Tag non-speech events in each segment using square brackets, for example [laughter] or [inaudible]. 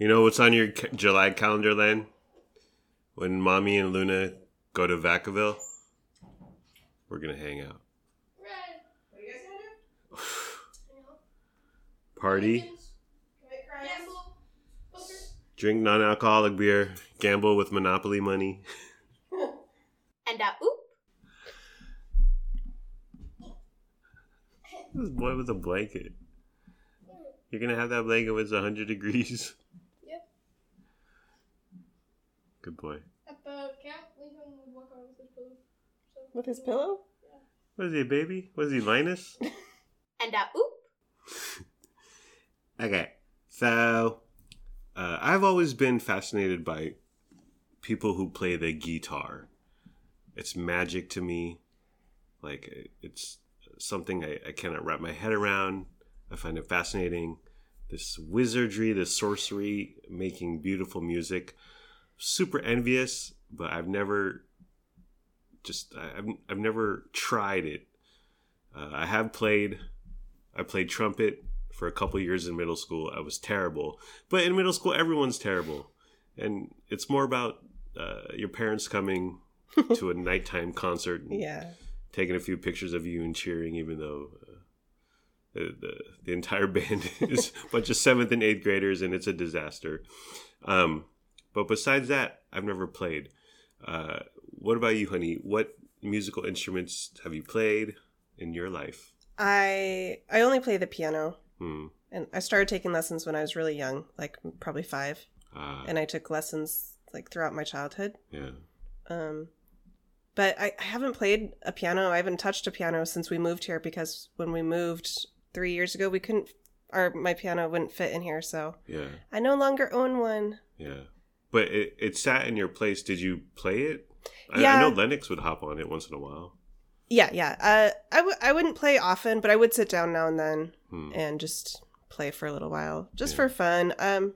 You know what's on your ca- July calendar, Len? When mommy and Luna go to Vacaville, we're gonna hang out, Red. What are you guys gonna do? [sighs] party, Commit crimes. Gamble. Poker. drink non-alcoholic beer, gamble with Monopoly money. [laughs] And uh, oop. This boy with a blanket. You're gonna have that blanket when it's 100 degrees. Yep. Good boy. At the camp, Lincoln would walk around with his pillow. So, With his pillow? What is he, a baby? Was he Linus? [laughs] And uh, oop. [laughs] Okay, so uh, I've always been fascinated by people who play the guitar. It's magic to me. Like it's something I, I cannot wrap my head around. I find it fascinating. This wizardry, this sorcery, making beautiful music. Super envious, but I've never just I've I've never tried it. Uh, I have played. I played trumpet for a couple years in middle school. I was terrible, but in middle school, everyone's terrible, and it's more about uh, your parents coming [laughs] to a nighttime concert, and Yeah. taking a few pictures of you and cheering, even though. Uh, the, the, the entire [laughs] band is a bunch of seventh and eighth graders and it's a disaster um, but besides that i've never played uh, what about you honey what musical instruments have you played in your life I I only play the piano hmm. and I started taking lessons when I was really young, like probably 5, uh, and I took lessons like throughout my childhood. yeah Um but I, I haven't played a piano. I haven't touched a piano since we moved here because when we moved 3 years ago, we couldn't our my piano wouldn't fit in here, so yeah I no longer own one. Yeah. But it, it sat in your place. Did you play it? I, I know Lennox would hop on it once in a while. Yeah, yeah. Uh I w- I wouldn't play often, but I would sit down now and then Hmm. and just play for a little while just Yeah. for fun um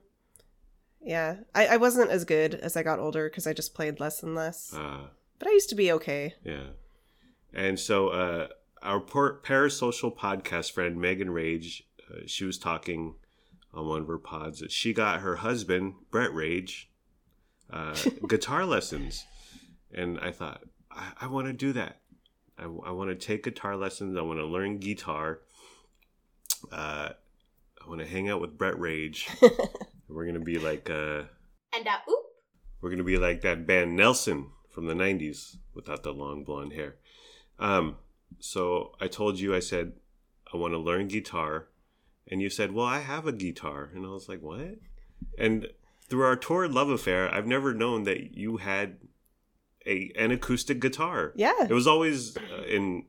yeah I, I wasn't as good as i got older because i just played less and less Uh, but i used to be okay yeah. And so uh, our por- parasocial podcast friend, Megan Rage, uh, she was talking on one of her pods that she got her husband, Brett Rage, uh, guitar lessons. And I thought, I, I want to do that. I, I want to take guitar lessons. I want to learn guitar. Uh, I want to hang out with Brett Rage. [laughs] We're gonna be like uh, And uh, oop. we're gonna be like that band Nelson from the '90s without the long blonde hair. Um, so I told you, I said I want to learn guitar, and you said, "Well, I have a guitar," and I was like, "What?" And through our torrid love affair, I've never known that you had a an acoustic guitar. yeah It was always uh, in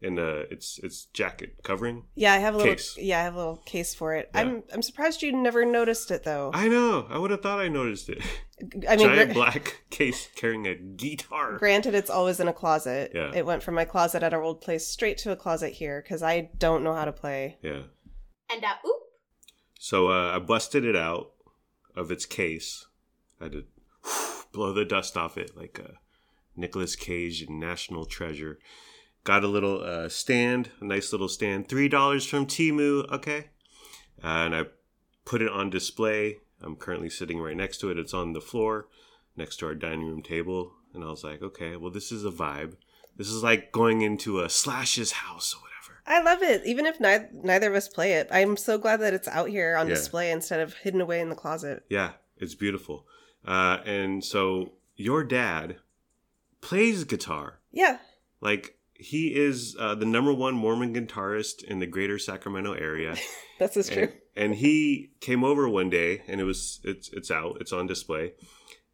in uh, its its jacket covering. yeah i have a little Case. yeah i have a little case for it Yeah. i'm i'm surprised you never noticed it though I know. I would have thought I noticed it. [laughs] i mean Giant gra- black [laughs] case carrying a guitar. granted it's always in a closet Yeah. it went from my closet at our old place straight to a closet here because i don't know how to play Yeah. And uh, oop. So uh, I busted it out of its case. I had to [sighs] blow the dust off it like a Nicolas Cage National Treasure. Got a little uh, stand, a nice little stand, three dollars from Temu. Okay, uh, and I put it on display. I'm currently sitting right next to it. It's on the floor next to our dining room table, and I was like, okay, well, this is a vibe. This is like going into a Slash's house or whatever. I love it. Even if neither, neither of us play it, I'm so glad that it's out here on Yeah. display instead of hidden away in the closet. Yeah, it's beautiful. Uh, and so your dad plays guitar. Yeah. Like he is uh, the number one Mormon guitarist in the greater Sacramento area. [laughs] That's is true. and, and he came over one day and it was it's it's out, it's on display.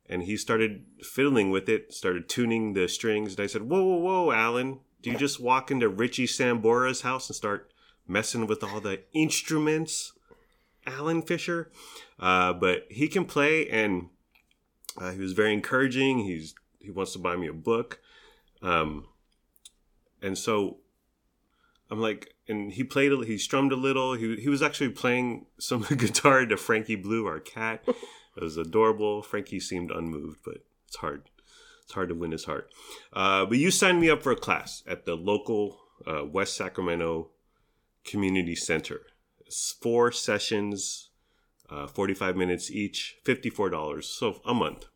And he started fiddling with it, started tuning the strings, and I said, Whoa, whoa, whoa, Alan, do you just walk into Richie Sambora's house and start messing with all the instruments? Alan Fisher. Uh, but he can play and uh, he was very encouraging. He's he wants to buy me a book. Um, and so I'm like, and he played, he strummed a little. He, he was actually playing some [laughs] guitar to Frankie Blue, our cat. It was adorable. Frankie seemed unmoved, but it's hard. It's hard to win his heart. Uh, but you signed me up for a class at the local uh, West Sacramento Community Center. It's four sessions uh, 45 minutes each, $54. So a month.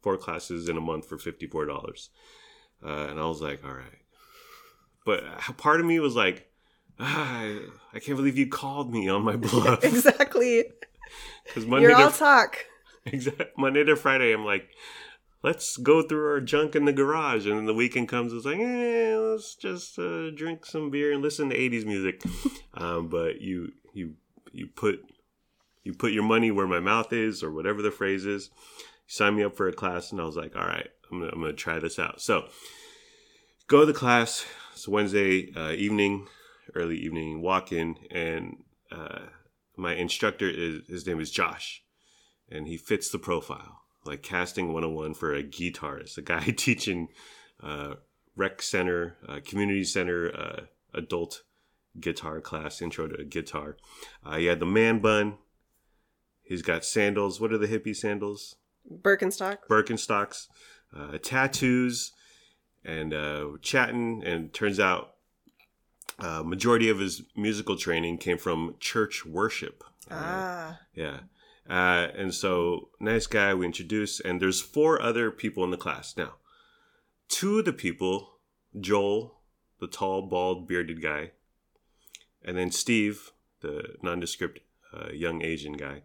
Four classes in a month for $54. Uh, and I was like, all right. But part of me was like, ah, I, can't believe you called me on my bluff. [laughs] exactly. [laughs] Because Monday, You're all to, talk. [laughs] exact, Monday to Friday, I'm like, let's go through our junk in the garage. And then the weekend comes, it's like, eh, let's just uh, drink some beer and listen to 80s music. [laughs] um, but you, you, you put, you put your money where my mouth is, or whatever the phrase is. You signed me up for a class, and I was like, all right, I'm gonna, I'm gonna try this out. So, go to the class. It's Wednesday uh, evening, early evening. Walk in, and uh, my instructor is his name is Josh, and he fits the profile like casting 101 for a guitarist, a guy [laughs] teaching uh, rec center, uh, community center, uh, adult guitar class, intro to guitar. Uh, he had the man bun. He's got sandals. What are the hippie sandals? Birkenstock. Birkenstocks, uh, tattoos, and uh, chatting. And turns out, uh, majority of his musical training came from church worship. Uh, Ah. yeah. Uh, and so, nice guy, we introduce, and there's four other people in the class. Now, two of the people, Joel, the tall, bald, bearded guy, and then Steve, the nondescript uh, young Asian guy,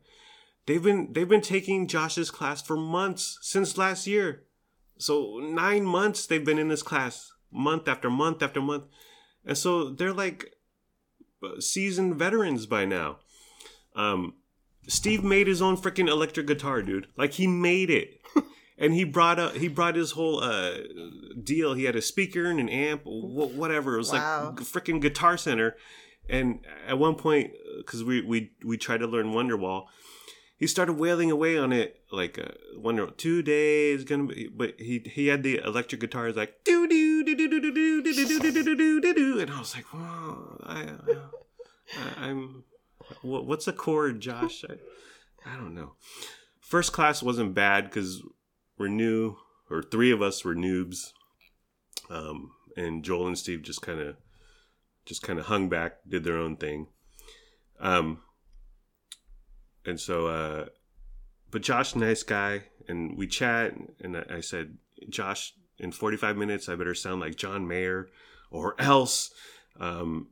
they've been they've been taking Josh's class for months since last year. So nine months they've been in this class, month after month after month, and so they're like uh, seasoned veterans by now. Um, Steve made his own freaking electric guitar, dude. Like he made it. And he brought up he brought his whole uh, deal. He had a speaker and an amp, wh- whatever. It was Wow. like freaking Guitar Center. And at one point, because we we we tried to learn Wonderwall, he started wailing away on it like uh, Wonder two days gonna be. But he he had the electric guitar. He's like do do do do do do do do do do do do do do, and I was like, whoa, I, I I'm what's a chord, Josh? I, I don't know. First class wasn't bad because we're new, or three of us were noobs, um, and Joel and Steve just kind of, just kind of hung back, did their own thing, um, and so, uh, but Josh, nice guy, and we chat, and I, I said, Josh, in forty five minutes, I better sound like John Mayer, or else. Um,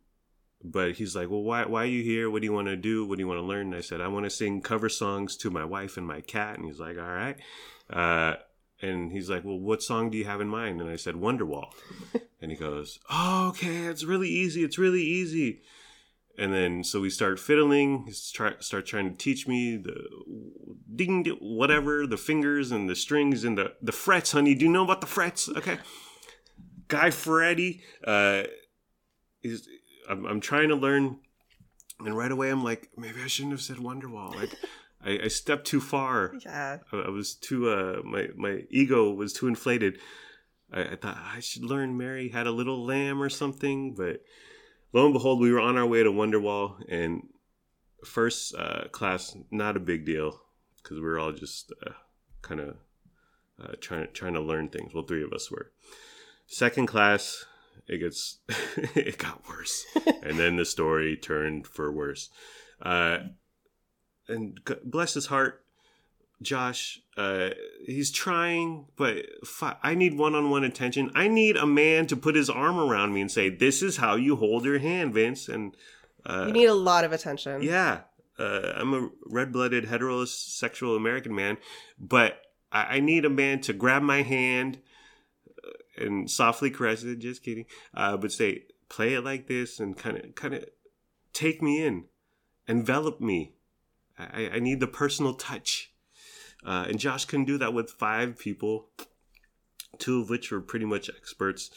but he's like, well, why, why are you here? What do you want to do? What do you want to learn? And I said, I want to sing cover songs to my wife and my cat. And he's like, all right. Uh, and he's like, well, what song do you have in mind? And I said, Wonderwall. [laughs] and he goes, oh, okay, it's really easy. It's really easy. And then so we start fiddling. He's try, start trying to teach me the ding, ding, whatever, the fingers and the strings and the, the frets, honey. Do you know about the frets? Okay. Guy Freddy. uh, is I'm, I'm trying to learn, and right away I'm like, maybe I shouldn't have said Wonderwall. Like, [laughs] I, I stepped too far. Yeah. I, I was too uh my my ego was too inflated. I, I thought I should learn Mary had a little lamb or something, but lo and behold, we were on our way to Wonderwall, and first uh, class not a big deal because we were all just uh, kind of uh, trying trying to learn things. Well, three of us were. Second class, it gets [laughs] it got worse, and then the story turned for worse. Uh, and bless his heart, Josh, uh, he's trying, but fi- I need one on one attention. I need a man to put his arm around me and say, This is how you hold your hand, Vince. And uh, You need a lot of attention. yeah, uh, I'm a red blooded heterosexual American man, but I-, I need a man to grab my hand and softly caress it. Just kidding. Uh, but say, play it like this and kind of, kind of take me in, envelop me. I, I need the personal touch. Uh, and Josh couldn't do that with five people, two of which were pretty much experts.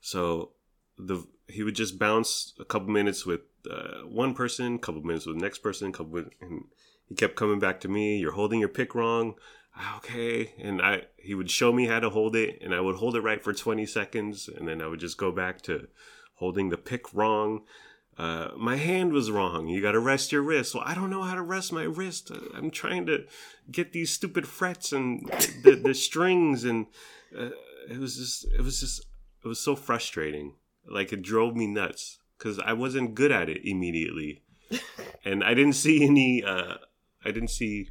So the he would just bounce a couple minutes with uh, one person, couple minutes with the next person, couple minutes, and he kept coming back to me. You're holding your pick wrong. Ah, Okay, and I he would show me how to hold it, and I would hold it right for 20 seconds, and then I would just go back to holding the pick wrong. Uh, my hand was wrong. You got to rest your wrist. Well, I don't know how to rest my wrist. I'm trying to get these stupid frets and the, the strings, and uh, it was just, it was just, it was so frustrating. Like it drove me nuts because I wasn't good at it immediately, [laughs] and I didn't see any, uh, I didn't see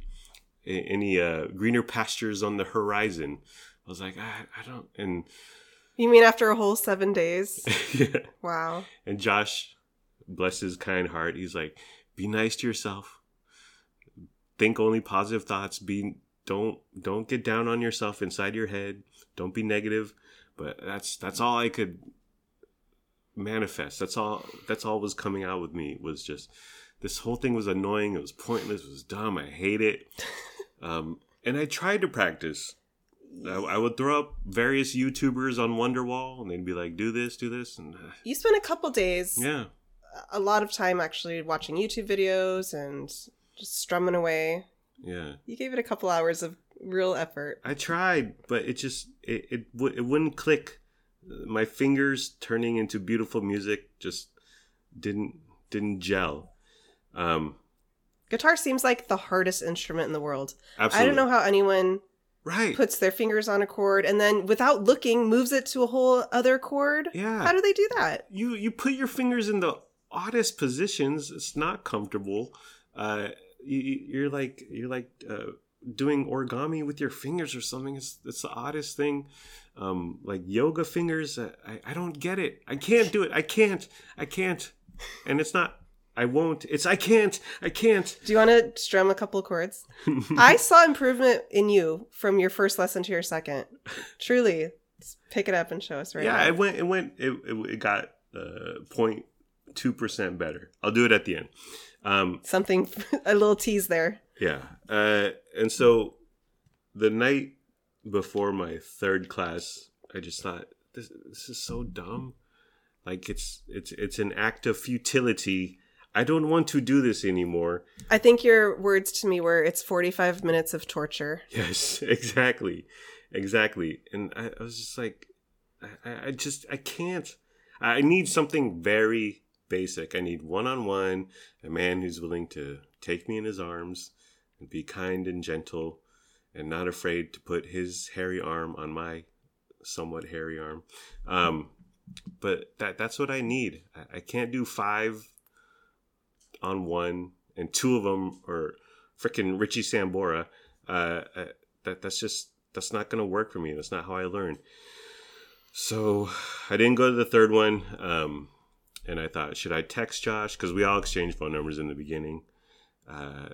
any uh, greener pastures on the horizon. I was like, I, I don't. And You mean after a whole seven days? [laughs] yeah. Wow. And Josh, bless his kind heart, he's like, be nice to yourself. Think only positive thoughts. Be don't don't get down on yourself inside your head. Don't be negative. But that's that's all I could manifest. That's all that's all was coming out with me was just this whole thing was annoying. It was pointless. It was dumb. I hate it. Um, and I tried to practice. I, I would throw up various YouTubers on Wonderwall, and they'd be like, "Do this, do this," and uh, You spent a couple days, yeah, a lot of time actually watching YouTube videos and just strumming away. yeah. You gave it a couple hours of real effort. I tried, but it just it it, w- it wouldn't click. My fingers turning into beautiful music just didn't didn't gel. Um, Guitar seems like the hardest instrument in the world. absolutely. I don't know how anyone Right. puts their fingers on a chord and then without looking moves it to a whole other chord. yeah. How do they do that? you you put your fingers in the oddest positions. It's not comfortable. Uh, you, you're like you're like uh, doing origami with your fingers or something. It's it's the oddest thing. Um, like yoga fingers. uh, I I don't get it. I can't do it. I can't. I can't. And it's not. I won't. It's I can't. I can't. Do you want to strum a couple of chords? [laughs] I saw improvement in you from your first lesson to your second. Truly. Pick it up and show us right yeah, now. it went. It went. It, it, it got uh, 0.2 percent better. I'll do it at the end. Um, Something, [laughs] a little tease there. Yeah. Uh, and so the night before my third class, I just thought this this is so dumb. Like it's it's it's an act of futility. I don't want to do this anymore. I think your words to me were it's 45 minutes of torture. Yes, [laughs] exactly, exactly. And I, I was just like, I, I just I can't. I need something very basic. I need one on one, a man who's willing to take me in his arms and be kind and gentle, and not afraid to put his hairy arm on my somewhat hairy arm. Um, but that that's what I need. I, I can't do five on one, and two of them are freaking Richie Sambora. Uh, uh, that that's just that's not gonna work for me. That's not how I learn. So I didn't go to the third one, um, and I thought, should I text Josh? Because we all exchanged phone numbers in the beginning. Uh,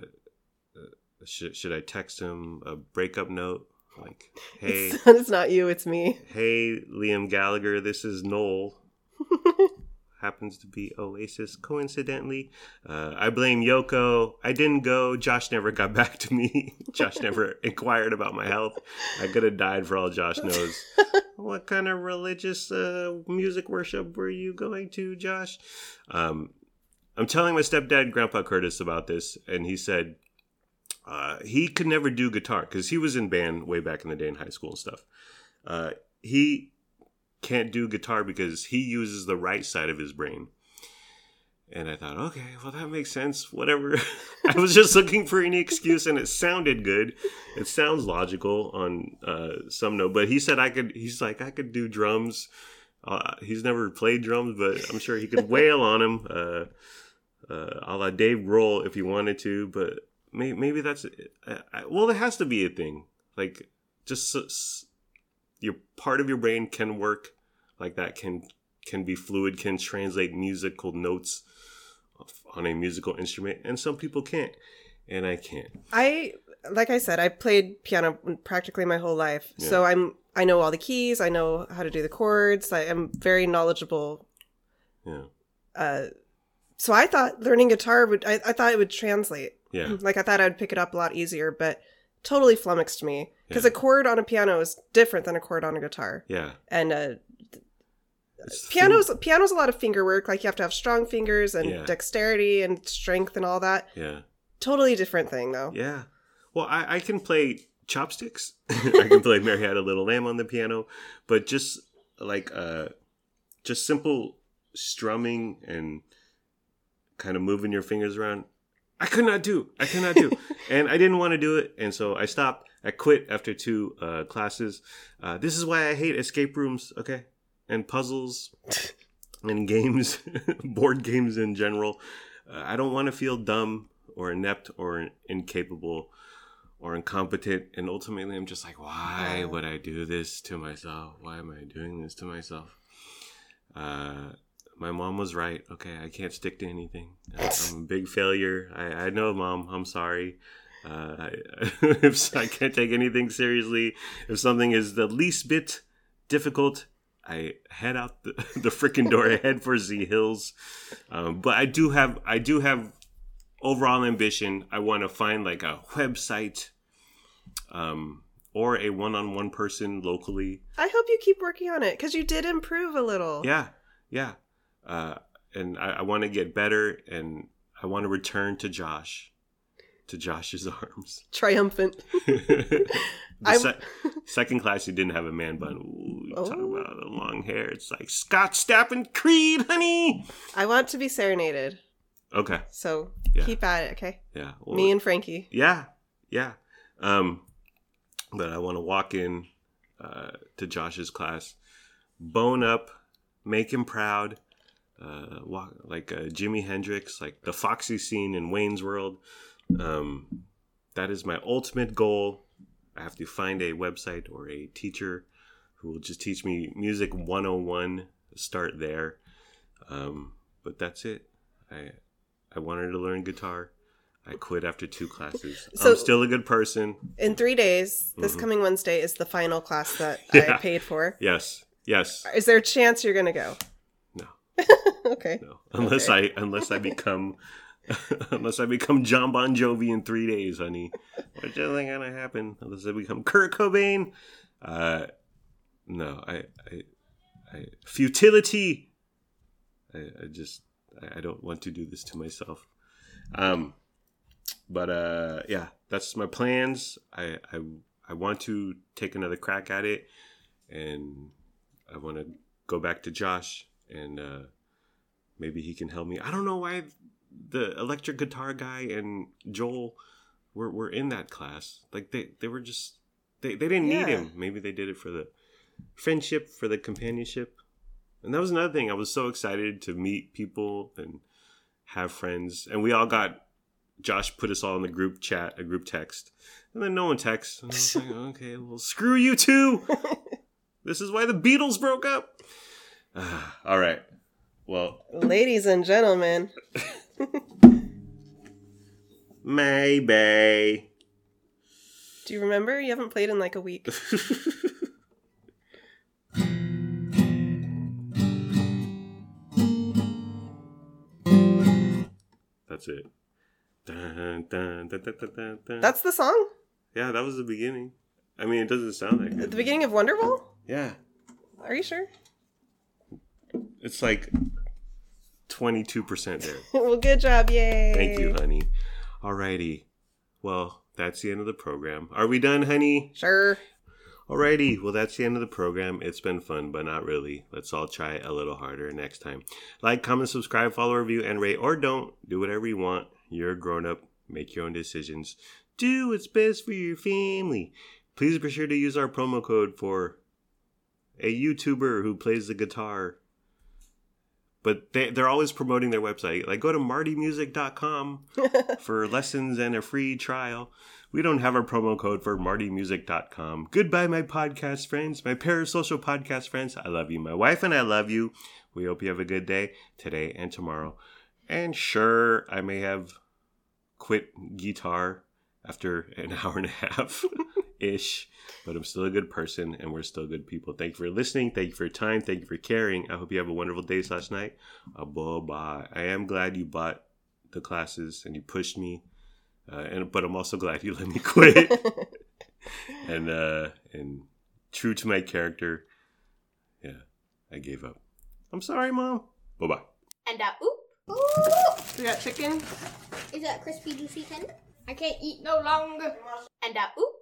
uh, should should I text him a breakup note? Like, hey, It's, [laughs] it's not you, it's me. hey, Liam Gallagher, this is Noel. [laughs] Happens to be Oasis, coincidentally. Uh, I blame Yoko. I didn't go. Josh never got [laughs] back to me. Josh never [laughs] inquired about my health. I could have died for all Josh knows. [laughs] what kind of religious uh, music worship were you going to, Josh? Um, I'm telling my stepdad, Grandpa Curtis, about this, and he said uh, he could never do guitar because he was in band way back in the day in high school and stuff. Uh, he can't do guitar because he uses the right side of his brain. And I thought, okay, well, that makes sense. Whatever. [laughs] I was just looking for any excuse, and it sounded good. It sounds logical on uh, some note, but he said I could. He's like, I could do drums. Uh, he's never played drums, but I'm sure he could [laughs] wail on him, uh, uh, a la Dave Grohl if he wanted to. But may- maybe that's I, I, well, there has to be a thing like just your part of your brain can work like that can can be fluid can translate musical notes on a musical instrument and some people can't and i can't I like I said, I played piano practically my whole life. So I'm I know all the keys, I know how to do the chords. I am very knowledgeable. yeah Uh so I thought learning guitar would I, I thought it would translate. yeah [clears throat] Like I thought I'd pick it up a lot easier, but totally flummoxed me because Yeah. a chord on a piano is different than a chord on a guitar. yeah And uh piano's piano's a lot of finger work, like you have to have strong fingers and Yeah. dexterity and strength and all that. yeah Totally different thing though. yeah well i, I can play chopsticks [laughs] i can play mary had a little lamb on the piano but just like uh just simple strumming and kind of moving your fingers around i could not do. I could not do. [laughs] And i didn't want to do it and so i stopped. I quit after two uh, classes. Uh, this is why i hate escape rooms okay? And puzzles [laughs] and games [laughs] board games in general. Uh, i don't want to feel dumb or inept or incapable or incompetent and ultimately i'm just like why would i do this to myself? Why am i doing this to myself? Uh my mom was right okay i can't stick to anything i'm a big failure i, I know mom i'm sorry uh, I, [laughs] if I can't take anything seriously, if something is the least bit difficult, I head out the, [laughs] the freaking door, I head for Z Hills. Um, but I do have, I do have overall ambition. I want to find like a website, um, or a one-on-one person locally. I hope you keep working on it because you did improve a little. Yeah, yeah. Uh, and I, I want to get better, and I want to return to Josh, to Josh's [laughs] arms. Triumphant. [laughs] the se- second class, he didn't have a man bun. Ooh, you talk Oh. about the long hair. It's like Scott Stapp and Creed, honey. I want to be serenaded. Okay, So Yeah. keep at it, okay? yeah. Well, Me and Frankie. yeah, yeah. Um, but I want to walk in uh, to Josh's class, bone up, make him proud. Uh, walk like uh, Jimi Hendrix, like the Foxy scene in Wayne's World. Um, that is my ultimate goal. I have to find a website or a teacher who will just teach me music 101. Start there. Um, but that's it. I I wanted to learn guitar. I quit after two classes. So- I'm still a good person. In three days, this Mhm. coming Wednesday is the final class that [laughs] Yeah. I paid for. Yes. Yes. Is there a chance you're gonna go? No. [laughs] [laughs] okay. No. Unless I unless I become [laughs] unless I become John Bon Jovi in three days, honey. Which isn't gonna happen unless I become Kurt Cobain. Uh no, I I, I futility. I, I just I, I don't want to do this to myself. Um but uh yeah, that's my plans. I I I want to take another crack at it and I want to go back to Josh and uh maybe he can help me. I don't know why the electric guitar guy and Joel were, were in that class. Like they, they were just they, they didn't need him. Maybe they did it for the friendship, for the companionship. And that was another thing. I was so excited to meet people and have friends. And we all got Josh put us all in the group chat, a group text. And then no one texts. And I was like, [laughs] okay, well screw you too. [laughs] this is why the Beatles broke up. [sighs] all right. Well, Ladies and gentlemen, [laughs] maybe. do you remember? You haven't played in like a week. [laughs] That's it. Dun, dun, dun. That's the song yeah, that was the beginning. I mean, it doesn't sound like at the beginning of Wonderwall. Yeah, Are you sure? it's like twenty-two percent there. [laughs] well, good job, yay! Thank you, honey. Alrighty. Well, that's the end of the program. Are we done, honey? Sure. Alrighty, well, that's the end of the program. It's been fun, but not really. Let's all try a little harder next time. Like, comment, subscribe, follow, review, and rate, or don't. Do whatever you want. You're a grown up. Make your own decisions. Do what's best for your family. Please be sure to use our promo code for a YouTuber who plays the guitar. But they, they're always promoting their website. Like, go to martymusic.com [laughs] for lessons and a free trial. We don't have our promo code for martymusic.com. Goodbye, my podcast friends, my parasocial podcast friends. I love you. My wife and I love you. We hope you have a good day today and tomorrow. And sure, I may have quit guitar after an [laughs] hour and a half ish, but I'm still a good person and we're still good people. Thank you for listening. Thank you for your time. Thank you for caring. I hope you have a wonderful day slash night. Uh, bye bye. I am glad you bought the classes and you pushed me. Uh, and but I'm also glad you [laughs] let me quit. [laughs] and uh and true to my character, yeah, I gave up. I'm sorry, mom. Bye bye. And uh, oop. Ooh, we got chicken. is that crispy, juicy tender? I can't eat no longer. And uh, oop.